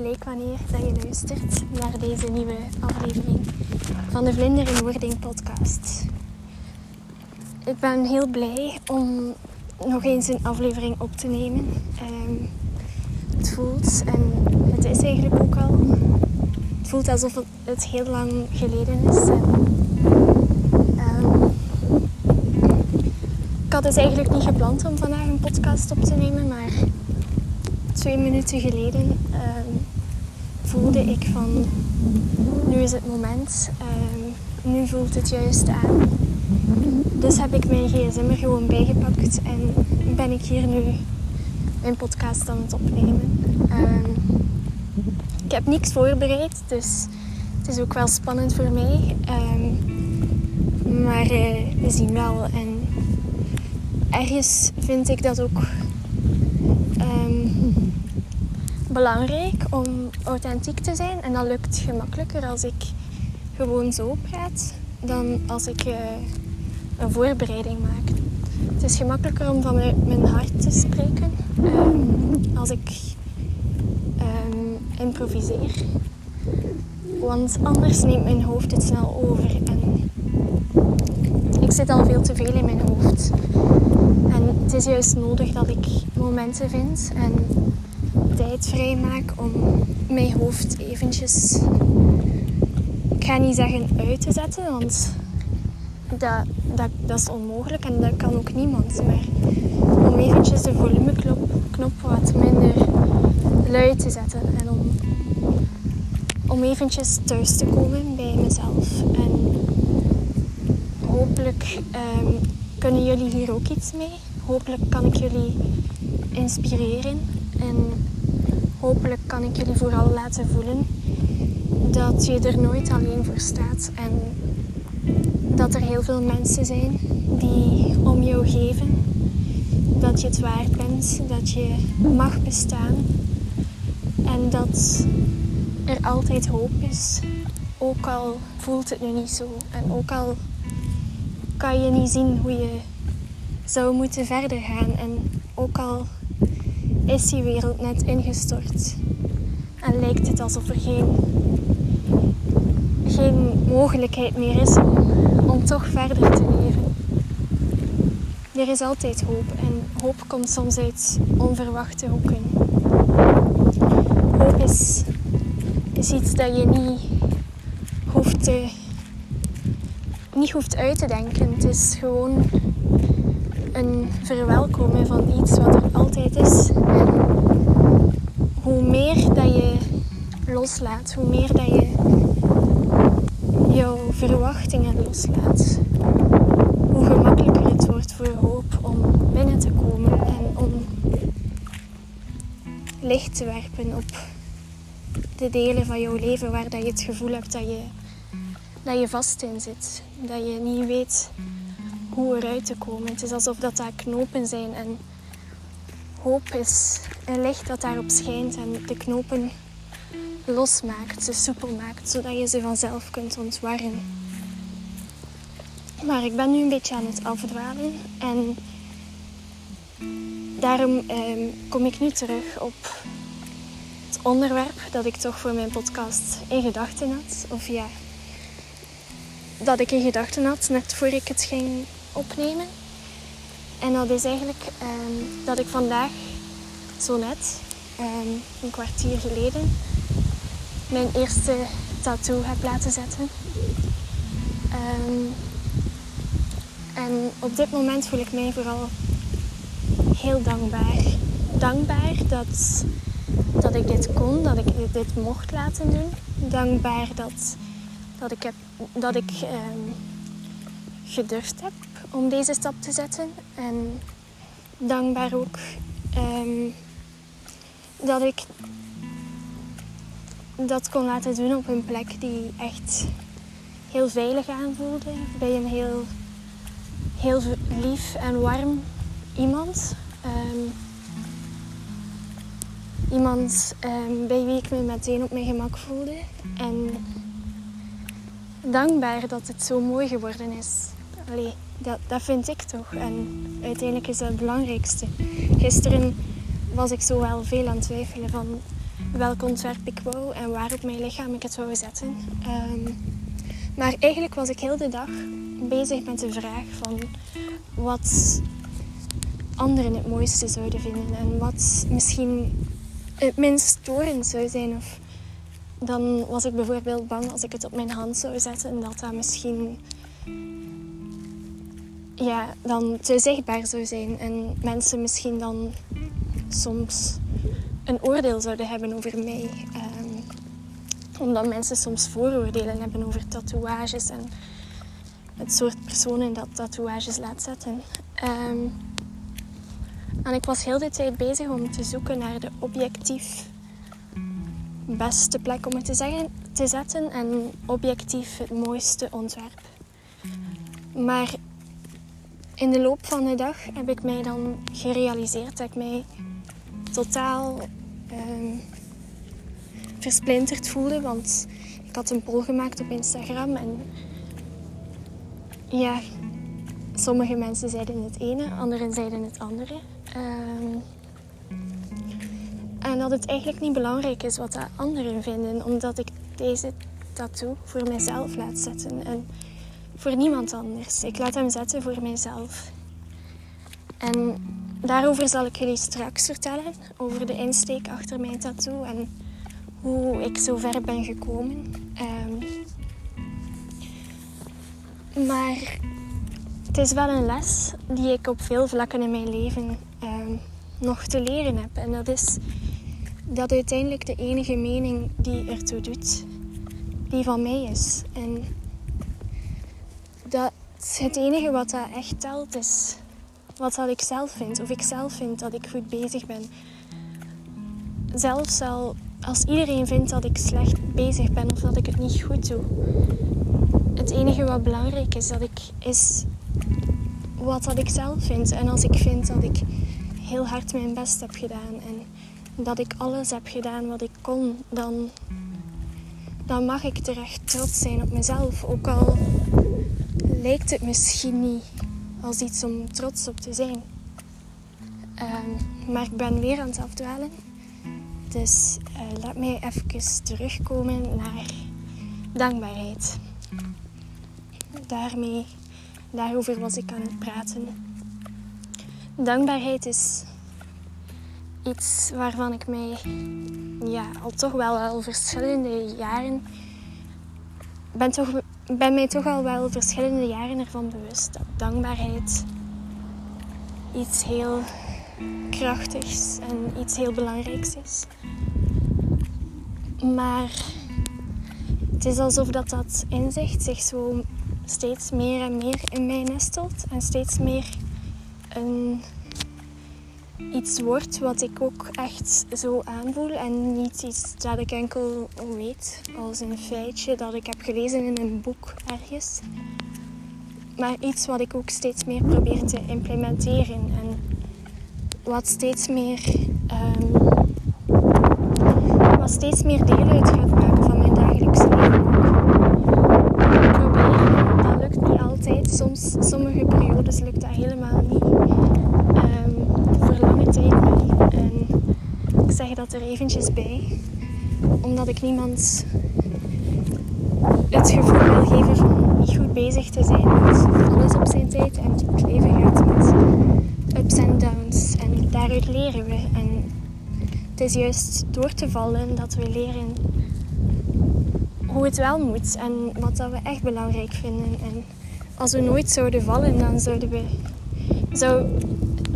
gelijk wanneer dat je luistert naar deze nieuwe aflevering van de Vlinder in Wording podcast. Ik ben heel blij om nog eens een aflevering op te nemen. Ehm, het voelt, en het is eigenlijk ook al, het voelt alsof het heel lang geleden is. Ehm, ik had dus eigenlijk niet gepland om vandaag een podcast op te nemen, maar twee minuten geleden ehm, voelde ik van nu is het moment, um, nu voelt het juist aan. Dus heb ik mijn gsm er gewoon bijgepakt en ben ik hier nu mijn podcast aan het opnemen. Um, ik heb niks voorbereid, dus het is ook wel spannend voor mij. maar uh, we zien wel. En ergens vind ik dat ook belangrijk om authentiek te zijn. En dat lukt gemakkelijker als ik gewoon zo praat dan als ik uh, een voorbereiding maak. Het is gemakkelijker om van mijn hart te spreken um, als ik um, improviseer. Want anders neemt mijn hoofd het snel over. En ik zit al veel te veel in mijn hoofd. En het is juist nodig dat ik momenten vind en tijd vrij maak om mijn hoofd eventjes, ik ga niet zeggen uit te zetten, want dat, dat, dat is onmogelijk en dat kan ook niemand. Maar om eventjes de volumeknop wat minder luid te zetten en om, om eventjes thuis te komen bij mezelf. En hopelijk um, kunnen jullie hier ook iets mee. Hopelijk kan ik jullie inspireren en hopelijk kan ik jullie vooral laten voelen dat je er nooit alleen voor staat en dat er heel veel mensen zijn die om jou geven. Dat je het waard bent, dat je mag bestaan en dat er altijd hoop is. Ook al voelt het nu niet zo en ook al kan je niet zien hoe je zou moeten verder gaan en ook al is die wereld net ingestort. En lijkt het alsof er geen, geen mogelijkheid meer is om, om toch verder te leven. Er is altijd hoop en hoop komt soms uit onverwachte hoeken. Hoop is, is iets dat je niet hoeft, te, niet hoeft uit te denken. Het is gewoon een verwelkomen van iets wat er altijd is. En hoe meer dat je loslaat, hoe meer dat je jouw verwachtingen loslaat, hoe gemakkelijker het wordt voor hoop om binnen te komen en om licht te werpen op de delen van jouw leven waar dat je het gevoel hebt dat je, dat je vast in zit. Dat je niet weet hoe eruit te komen. Het is alsof dat daar knopen zijn en hoop is een licht dat daarop schijnt en de knopen losmaakt, ze soepel maakt, zodat je ze vanzelf kunt ontwarren. Maar ik ben nu een beetje aan het afdwalen en daarom ehm, kom ik nu terug op het onderwerp dat ik toch voor mijn podcast in gedachten had. Of ja, dat ik in gedachten had net voor ik het ging opnemen. En dat is eigenlijk ehm, dat ik vandaag, zo net, um, een kwartier geleden, mijn eerste tattoo heb laten zetten. Um, en op dit moment voel ik mij vooral heel dankbaar. Dankbaar dat, dat ik dit kon, dat ik dit mocht laten doen. Dankbaar dat, dat ik, heb, dat ik gedurfd heb om deze stap te zetten. En dankbaar ook um, dat ik dat kon laten doen op een plek die echt heel veilig aanvoelde. Bij een heel, heel lief en warm iemand. Um, iemand um, bij wie ik me meteen op mijn gemak voelde. En dankbaar dat het zo mooi geworden is. Allee, dat, vind ik toch. En uiteindelijk is dat het belangrijkste. Gisteren was ik zo wel veel aan het twijfelen van... welk ontwerp ik wou en waar op mijn lichaam ik het wou zetten. Ehm, maar eigenlijk was ik heel de dag bezig met de vraag van wat anderen het mooiste zouden vinden en wat misschien het minst storend zou zijn. Of dan was ik bijvoorbeeld bang als ik het op mijn hand zou zetten dat dat misschien ja, dan te zichtbaar zou zijn en mensen misschien dan soms een oordeel zouden hebben over mij. Um, omdat mensen soms vooroordelen hebben over tatoeages en het soort personen dat tatoeages laat zetten. Um, en ik was heel de tijd bezig om te zoeken naar de objectief beste plek om het te, te zetten en objectief het mooiste ontwerp. Maar in de loop van de dag heb ik mij dan gerealiseerd dat ik mij totaal uh, versplinterd voelde. Want ik had een poll gemaakt op Instagram en ja, sommige mensen zeiden het ene, anderen zeiden het andere. Uh, en dat het eigenlijk niet belangrijk is wat de anderen vinden, omdat ik deze tattoo voor mezelf laat zetten en voor niemand anders. Ik laat hem zetten voor mijzelf. En daarover zal ik jullie straks vertellen, over de insteek achter mijn tattoo en hoe ik zo ver ben gekomen. Um, maar het is wel een les die ik op veel vlakken in mijn leven um, nog te leren heb. En dat is dat uiteindelijk de enige mening die ertoe doet, die van mij is. En het enige wat dat echt telt is wat dat ik zelf vind. Of ik zelf vind dat ik goed bezig ben. Zelfs al als iedereen vindt dat ik slecht bezig ben of dat ik het niet goed doe. Het enige wat belangrijk is, dat ik, is wat dat ik zelf vind. En als ik vind dat ik heel hard mijn best heb gedaan en dat ik alles heb gedaan wat ik kon, dan, dan mag ik terecht trots zijn op mezelf. Ook al lijkt het misschien niet als iets om trots op te zijn. Um, maar ik ben weer aan het afdwalen. Dus uh, laat mij even terugkomen naar dankbaarheid. Daarmee, daarover was ik aan het praten. Dankbaarheid is iets waarvan ik mij ja, al toch wel al verschillende jaren ben, toch, ben mij toch al wel verschillende jaren ervan bewust dat dankbaarheid iets heel krachtigs en iets heel belangrijks is. Maar het is alsof dat, dat inzicht zich zo steeds meer en meer in mij nestelt en steeds meer een iets wordt wat ik ook echt zo aanvoel en niet iets dat ik enkel weet als een feitje dat ik heb gelezen in een boek ergens. Maar iets wat ik ook steeds meer probeer te implementeren en wat steeds meer, um, wat steeds meer deel uit gaat maken van mijn dagelijks leven. Proberen, dat lukt niet altijd. Soms, sommige periodes lukt dat helemaal niet. Um, en ik zeg dat er eventjes bij, omdat ik niemand het gevoel wil geven van niet goed bezig te zijn. Want alles op zijn tijd en het leven gaat met ups en downs. En daaruit leren we. En het is juist door te vallen dat we leren hoe het wel moet en wat dat we echt belangrijk vinden. En als we nooit zouden vallen, dan zouden we zou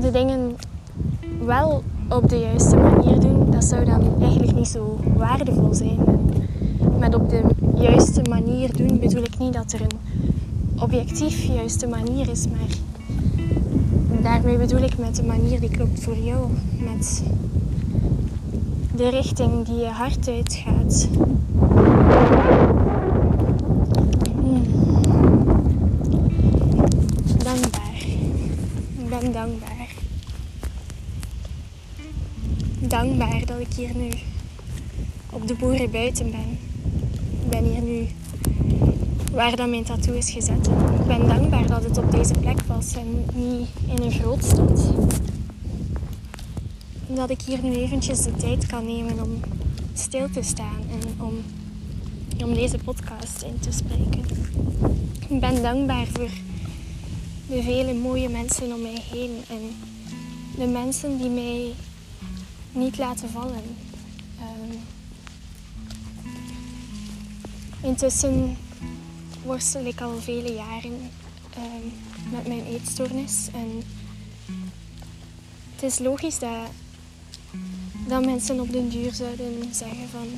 de dingen wel op de juiste manier doen, dat zou dan eigenlijk niet zo waardevol zijn. met op de juiste manier doen bedoel ik niet dat er een objectief juiste manier is, maar daarmee bedoel ik met de manier die klopt voor jou. Met de richting die je hart uitgaat. Hmm. Dankbaar. Ik ben dankbaar dankbaar dat ik hier nu op de boeren buiten ben. Ik ben hier nu waar dat mijn tattoo is gezet. Ik ben dankbaar dat het op deze plek was en niet in een grootstad. Dat ik hier nu eventjes de tijd kan nemen om stil te staan en om, om deze podcast in te spreken. Ik ben dankbaar voor de vele mooie mensen om mij heen en de mensen die mij niet laten vallen. Um, intussen worstel ik al vele jaren um, met mijn eetstoornis en het is logisch dat, dat mensen op den duur zouden zeggen van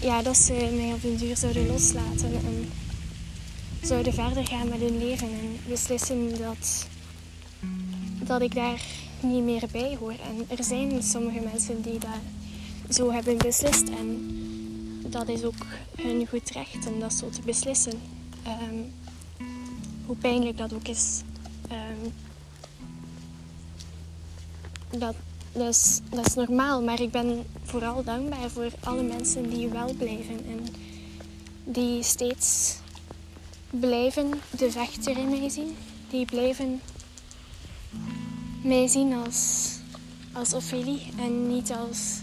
ja, dat ze mij op den duur zouden loslaten en zouden verder gaan met hun leven en beslissen dat, dat ik daar niet meer bij hoor. En er zijn sommige mensen die dat zo hebben beslist en dat is ook hun goed recht om dat zo te beslissen. Ehm, hoe pijnlijk dat ook is. Ehm, dat, dat, is, dat is normaal, maar ik ben vooral dankbaar voor alle mensen die wel blijven en die steeds blijven de vechter in mij zien, die blijven mij zien als, als Ophelie en niet als,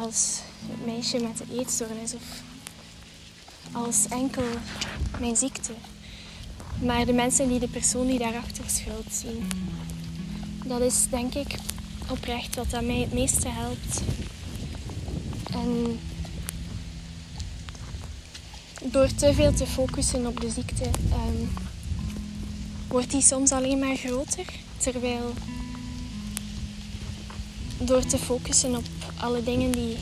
als het meisje met de eetstoornis of als enkel mijn ziekte. Maar de mensen die de persoon die daarachter schuld zien. Dat is denk ik oprecht wat dat mij het meeste helpt. En door te veel te focussen op de ziekte, um, wordt die soms alleen maar groter. Terwijl door te focussen op alle dingen die,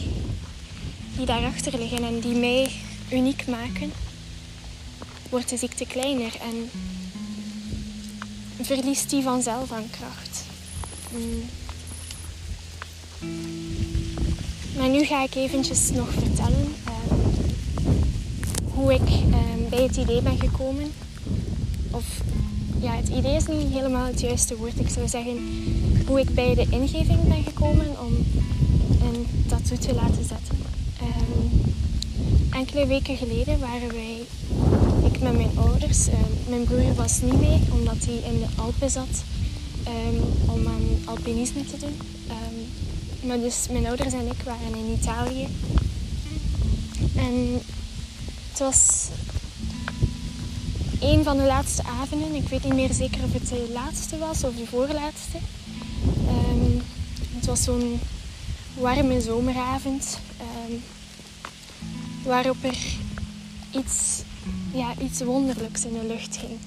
die daarachter liggen en die mij uniek maken, wordt de ziekte kleiner en verliest die vanzelf aan kracht. Mm. Maar nu ga ik eventjes nog vertellen uh, hoe ik uh, bij het idee ben gekomen. Of ja, het idee is niet helemaal het juiste woord. Ik zou zeggen hoe ik bij de ingeving ben gekomen om een tattoo te laten zetten. Um, enkele weken geleden waren wij met mijn ouders. Uh, mijn broer was niet mee, omdat hij in de Alpen zat um, om aan alpinisme te doen. Um, maar dus mijn ouders en ik waren in Italië. En het was een van de laatste avonden. Ik weet niet meer zeker of het de laatste was of de voorlaatste. Um, het was zo'n warme zomeravond waarop er iets ja, iets wonderlijks in de lucht ging.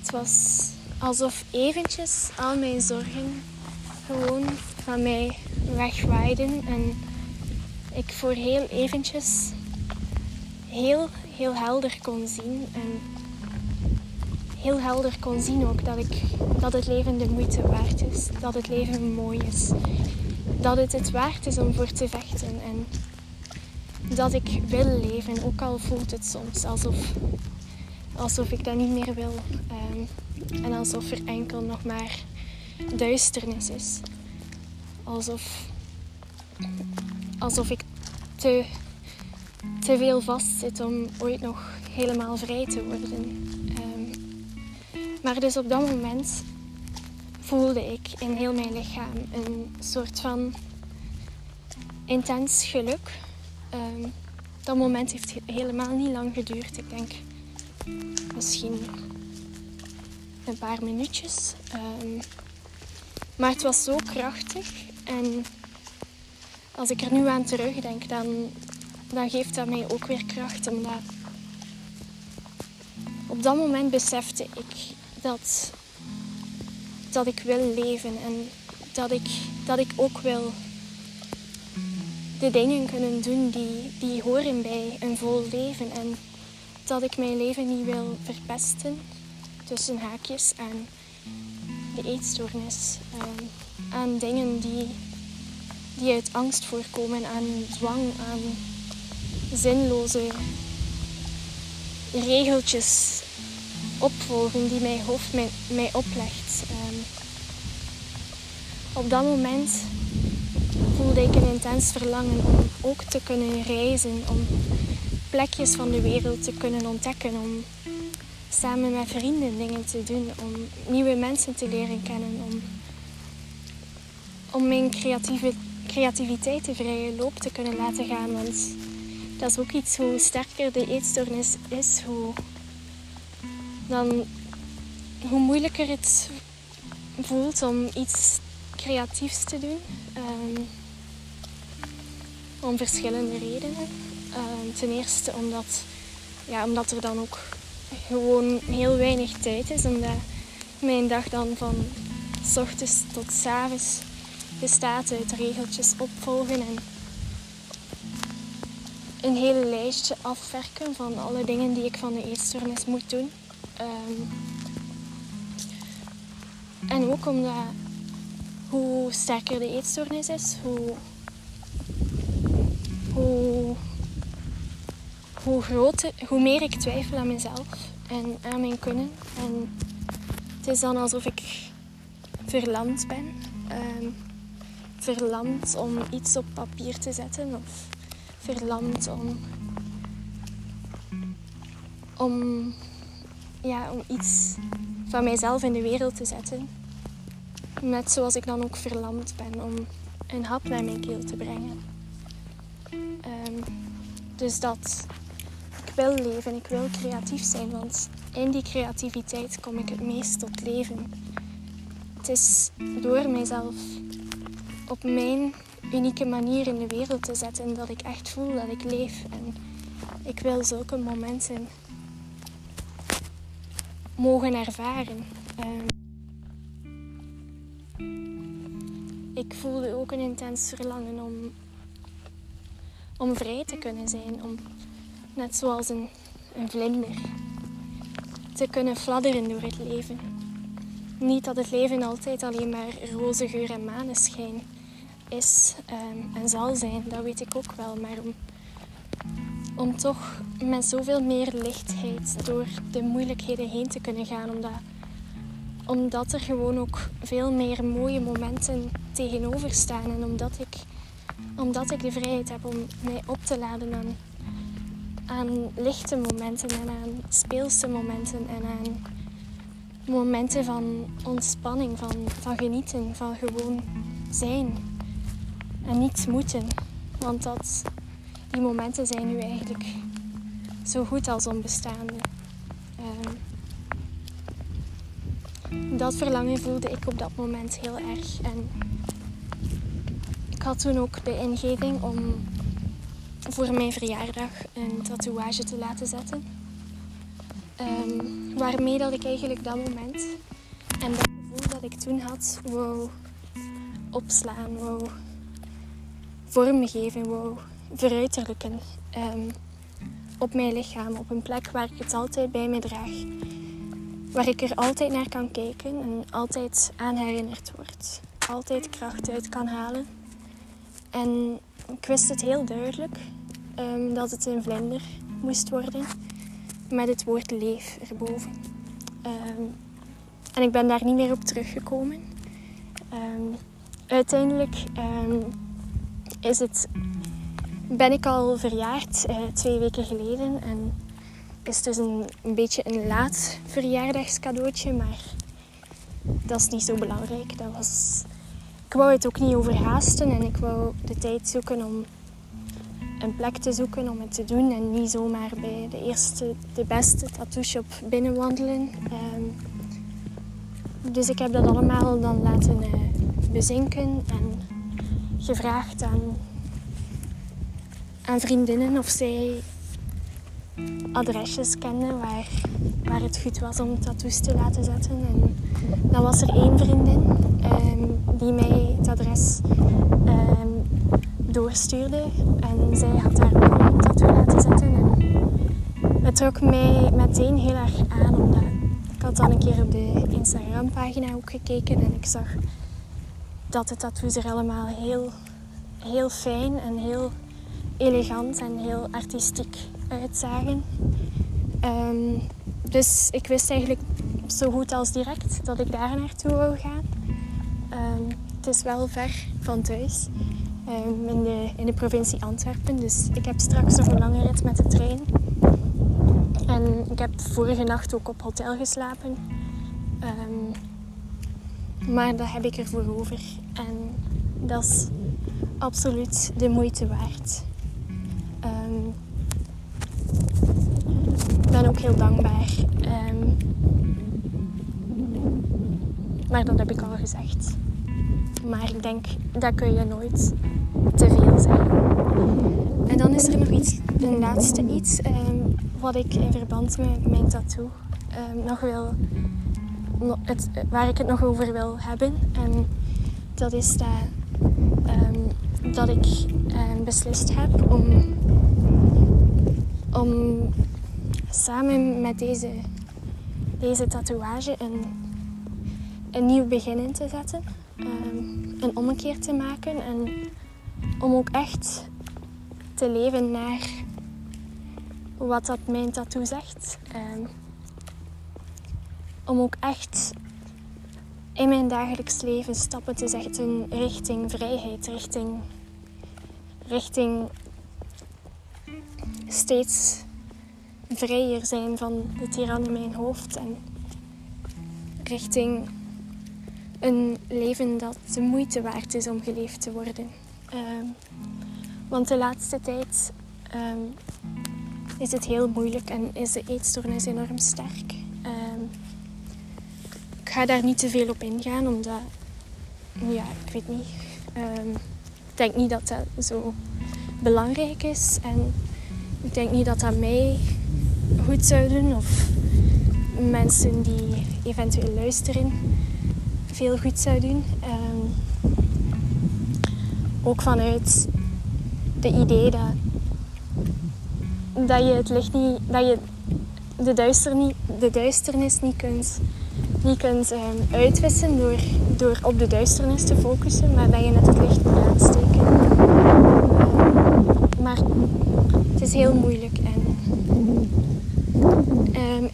Het was alsof eventjes al mijn zorgen gewoon van mij wegwaaiden en ik voor heel eventjes heel, heel helder kon zien en heel helder kon zien ook dat, ik, dat het leven de moeite waard is, dat het leven mooi is, dat het het waard is om voor te vechten en dat ik wil leven, ook al voelt het soms alsof, alsof ik dat niet meer wil. Um, en alsof er enkel nog maar duisternis is. Alsof, alsof ik te, te veel vastzit om ooit nog helemaal vrij te worden. Maar dus op dat moment voelde ik in heel mijn lichaam een soort van intens geluk Um, dat moment heeft helemaal niet lang geduurd. Ik denk misschien een paar minuutjes. Um, maar het was zo krachtig. En als ik er nu aan terugdenk, dan, dan geeft dat mij ook weer kracht. Omdat op dat moment besefte ik dat, dat ik wil leven en dat ik, dat ik ook wil de dingen kunnen doen die, die horen bij een vol leven. En dat ik mijn leven niet wil verpesten tussen haakjes aan de eetstoornis. Ehm, aan dingen die, die uit angst voorkomen, aan dwang, aan zinloze regeltjes opvolgen die mijn hoofd mij, mij oplegt. Um, op dat moment voelde ik een intens verlangen om ook te kunnen reizen, om plekjes van de wereld te kunnen ontdekken, om samen met vrienden dingen te doen, om nieuwe mensen te leren kennen, om, om mijn creatieve creativiteit de vrije loop te kunnen laten gaan. Want dat is ook iets, hoe sterker de eetstoornis is, hoe, dan, hoe moeilijker het voelt om iets creatiefs te doen. Ehm, om verschillende redenen. Ehm, ten eerste omdat, ja, omdat er dan ook gewoon heel weinig tijd is. Omdat mijn dag dan van s ochtends tot s avonds bestaat uit regeltjes opvolgen en een hele lijstje afwerken van alle dingen die ik van de eetstoornis moet doen. Ehm, en ook omdat hoe sterker de eetstoornis is, hoe, hoe, hoe, groter, hoe meer ik twijfel aan mezelf en aan mijn kunnen. En het is dan alsof ik verlamd ben. Um, verlamd om iets op papier te zetten of verlamd om, om, ja, om iets van mijzelf in de wereld te zetten. Net zoals ik dan ook verlamd ben om een hap naar mijn keel te brengen. Um, dus dat ik wil leven, ik wil creatief zijn, want in die creativiteit kom ik het meest tot leven. Het is door mijzelf op mijn unieke manier in de wereld te zetten dat ik echt voel dat ik leef. En ik wil zulke momenten mogen ervaren. Um, ik voelde ook een intens verlangen om, om vrij te kunnen zijn. Om, net zoals een, een vlinder, te kunnen fladderen door het leven. Niet dat het leven altijd alleen maar roze geur en maneschijn is um, en zal zijn, dat weet ik ook wel. Maar om, om toch met zoveel meer lichtheid door de moeilijkheden heen te kunnen gaan, omdat, omdat er gewoon ook veel meer mooie momenten tegenover staan en omdat ik, omdat ik de vrijheid heb om mij op te laden aan, aan lichte momenten en aan speelse momenten en aan momenten van ontspanning, van, van genieten, van gewoon zijn en niets moeten. Want dat, die momenten zijn nu eigenlijk zo goed als onbestaande. Uh, dat verlangen voelde ik op dat moment heel erg. En ik had toen ook de ingeving om voor mijn verjaardag een tatoeage te laten zetten. Um, waarmee dat ik eigenlijk dat moment en dat gevoel dat ik toen had, wou opslaan, wou vormgeven, wou veruiterlijken um, op mijn lichaam, op een plek waar ik het altijd bij me draag. Waar ik er altijd naar kan kijken en altijd aan herinnerd word. Altijd kracht uit kan halen. En ik wist het heel duidelijk um, dat het een vlinder moest worden met het woord leef erboven. Um, en ik ben daar niet meer op teruggekomen. Um, uiteindelijk is het, ben ik al verjaard uh, twee weken geleden. En is dus een, een beetje een laat verjaardagscadeautje, maar dat is niet zo belangrijk. Dat was, ik wou het ook niet overhaasten en ik wou de tijd zoeken om een plek te zoeken om het te doen en niet zomaar bij de eerste, de beste tattoo shop binnenwandelen. Um, dus ik heb dat allemaal dan laten uh, bezinken en gevraagd aan, aan vriendinnen of zij adresjes kenden waar, waar het goed was om tattoos te laten zetten. En dan was er één vriendin um, die mij het adres um, doorstuurde. En zij had daar ook een tattoo laten zetten. En het trok mij meteen heel erg aan, omdat ik had dan een keer op de Instagram pagina ook gekeken en ik zag dat de tattoos er allemaal heel, heel fijn en heel elegant en heel artistiek uitzagen. Um, dus ik wist eigenlijk zo goed als direct dat ik daar naartoe wou gaan. Um, het is wel ver van thuis, um, in, de, in de provincie Antwerpen. Dus ik heb straks nog een lange rit met de trein. En ik heb vorige nacht ook op hotel geslapen. Maar dat heb ik ervoor over. En dat is absoluut de moeite waard. Ook heel dankbaar. Ehm, maar dat heb ik al gezegd. Maar ik denk, dat kun je nooit te veel zijn. En dan is er nog iets, een laatste iets, ehm, wat ik in verband met mijn tattoo nog wil, het, waar ik het nog over wil hebben. En dat is dat, dat ik beslist heb om, om samen met deze, deze tatoeage een, een nieuw begin in te zetten. Um, een ommekeer te maken en om ook echt te leven naar wat dat mijn tattoo zegt. Um, om ook echt in mijn dagelijks leven stappen te zetten richting vrijheid, richting, richting steeds vrijer zijn van de tiran in mijn hoofd en richting een leven dat de moeite waard is om geleefd te worden. Um, want de laatste tijd um, is het heel moeilijk en is de eetstoornis enorm sterk. Um, ik ga daar niet te veel op ingaan, omdat, ja, ik weet niet. ik denk niet dat dat zo belangrijk is en ik denk niet dat dat mij goed zou doen of mensen die eventueel luisteren veel goed zou doen. Um, ook vanuit de idee dat, dat je het licht niet, dat je de, de duisternis niet kunt, niet kunt um, uitwissen door, door op de duisternis te focussen, maar dat je net het licht moet aansteken. Maar het is heel moeilijk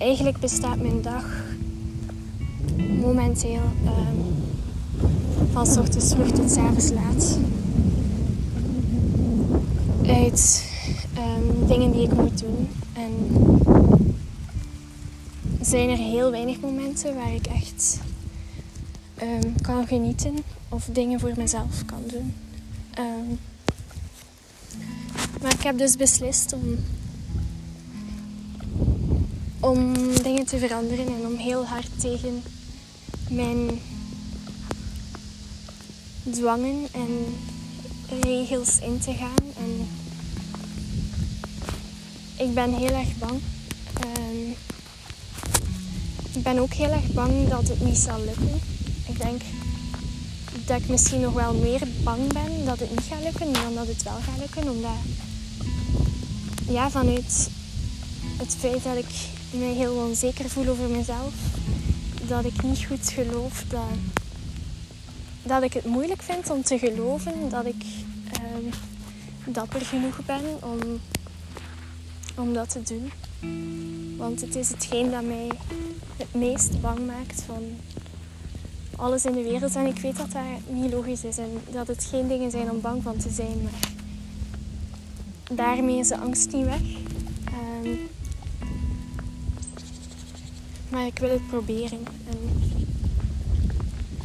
eigenlijk bestaat mijn dag momenteel um, van s vroeg tot s avonds laat. Uit um, dingen die ik moet doen. En zijn er heel weinig momenten waar ik echt kan genieten of dingen voor mezelf kan doen. maar ik heb dus beslist om om dingen te veranderen en om heel hard tegen mijn dwangen en regels in te gaan. En ik ben heel erg bang. Um, ik ben ook heel erg bang dat het niet zal lukken. Ik denk dat ik misschien nog wel meer bang ben dat het niet gaat lukken dan dat het wel gaat lukken. Omdat ja, vanuit het feit dat ik mij heel onzeker voel over mezelf. Dat ik niet goed geloof dat, dat ik het moeilijk vind om te geloven dat ik uh, dapper genoeg ben om, om dat te doen. Want het is hetgeen dat mij het meest bang maakt van alles in de wereld. En ik weet dat dat niet logisch is en dat het geen dingen zijn om bang van te zijn. Maar daarmee is de angst niet weg. Ehm, maar ik wil het proberen. En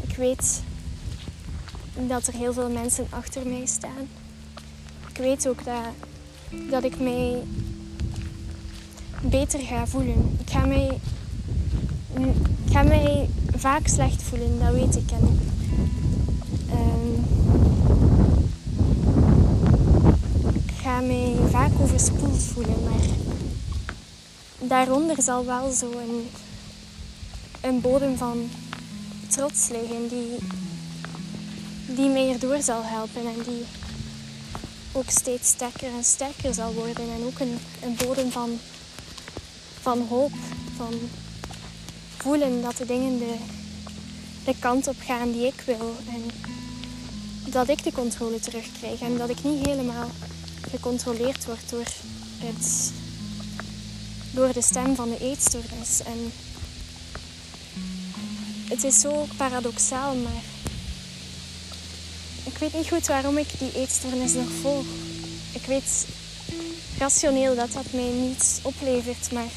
ik weet dat er heel veel mensen achter mij staan. Ik weet ook dat, dat ik mij beter ga voelen. Ik ga mij, ga mij vaak slecht voelen, dat weet ik. En, um, ik ga mij vaak overspoeld voelen, maar daaronder zal wel zo'n een bodem van trots liggen die, die mij erdoor zal helpen en die ook steeds sterker en sterker zal worden. En ook een, een bodem van, van hoop, van voelen dat de dingen de, de kant op gaan die ik wil. En dat ik de controle terugkrijg en dat ik niet helemaal gecontroleerd word door, het, door de stem van de eetstoornis. En het is zo paradoxaal, maar ik weet niet goed waarom ik die eetstoornis nog volg. Ik weet rationeel dat dat mij niets oplevert, maar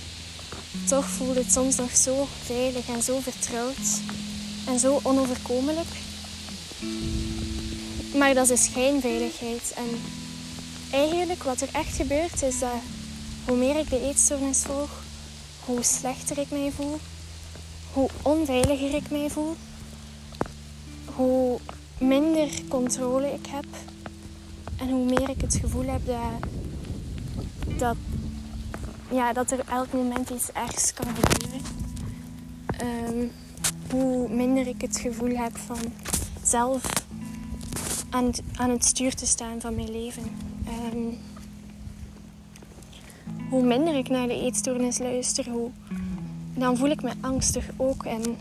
toch voelt het soms nog zo veilig en zo vertrouwd en zo onoverkomelijk. Maar dat is schijnveiligheid. En eigenlijk wat er echt gebeurt is dat hoe meer ik de eetstoornis volg, hoe slechter ik mij voel, hoe onveiliger ik mij voel, hoe minder controle ik heb en hoe meer ik het gevoel heb dat, dat, ja, dat er elk moment iets ergs kan gebeuren. Ehm, hoe minder ik het gevoel heb van zelf aan het, aan het stuur te staan van mijn leven. Ehm, hoe minder ik naar de eetstoornis luister, hoe, dan voel ik me angstig ook. En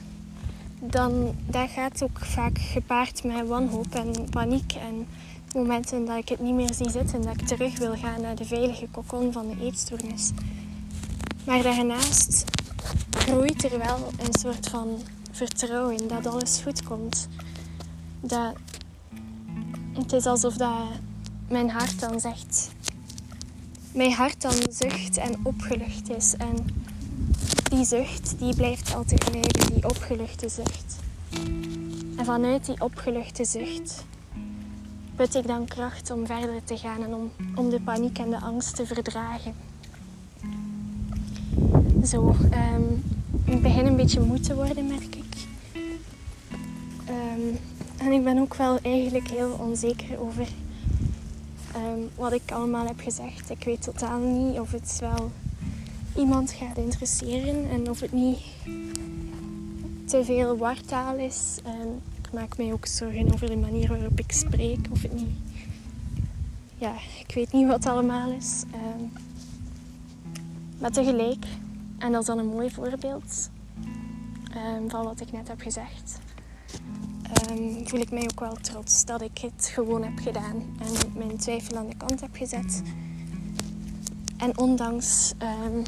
dan, dat gaat ook vaak gepaard met wanhoop en paniek. En momenten dat ik het niet meer zie zitten, dat ik terug wil gaan naar de veilige kokon van de eetstoornis. Maar daarnaast groeit er wel een soort van vertrouwen dat alles goed komt. Dat, het is alsof dat mijn hart dan zegt, mijn hart dan zucht en opgelucht is. En die zucht, die blijft altijd blijven, die opgeluchte zucht. En vanuit die opgeluchte zucht put ik dan kracht om verder te gaan en om, om de paniek en de angst te verdragen. Zo, um, ik begin een beetje moe te worden, merk ik. Um, en ik ben ook wel eigenlijk heel onzeker over um, wat ik allemaal heb gezegd. Ik weet totaal niet of het wel iemand gaat interesseren en of het niet te veel wartaal is. Um, ik maak mij ook zorgen over de manier waarop ik spreek. Of het niet. Ja, ik weet niet wat allemaal is. Um, maar tegelijk, en dat is dan een mooi voorbeeld van wat ik net heb gezegd um, voel ik mij ook wel trots dat ik het gewoon heb gedaan en mijn twijfel aan de kant heb gezet. En ondanks um,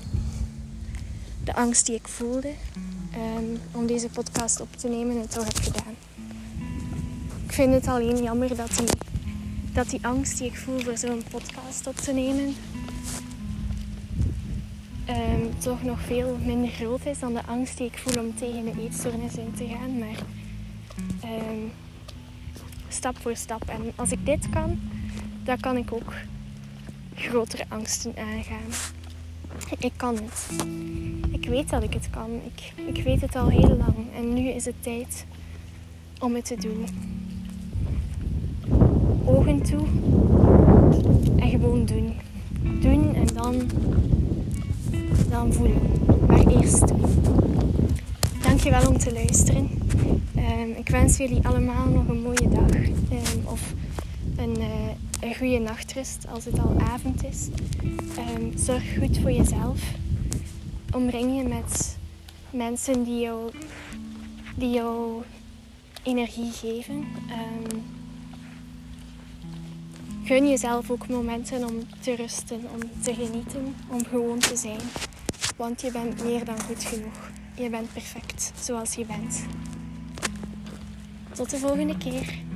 de angst die ik voelde um, om deze podcast op te nemen, het toch heb gedaan. Ik vind het alleen jammer dat die, dat die angst die ik voel voor zo'n podcast op te nemen, toch nog veel minder groot is dan de angst die ik voel om tegen de eetstoornis in te gaan. Maar stap voor stap. En als ik dit kan, dan kan ik ook grotere angsten aangaan. Ik kan het. Ik weet dat ik het kan. Ik, ik weet het al heel lang. En nu is het tijd om het te doen. Ogen toe en gewoon doen. Doen en dan, dan voelen. Maar eerst doen. Dankjewel om te luisteren. Ehm, ik wens jullie allemaal nog een mooie dag. Um, of een, uh, een goede nachtrust als het al avond is. Um, zorg goed voor jezelf. Omring je met mensen die jou, die jou energie geven. gun jezelf ook momenten om te rusten, om te genieten, om gewoon te zijn. Want je bent meer dan goed genoeg. Je bent perfect zoals je bent. Tot de volgende keer.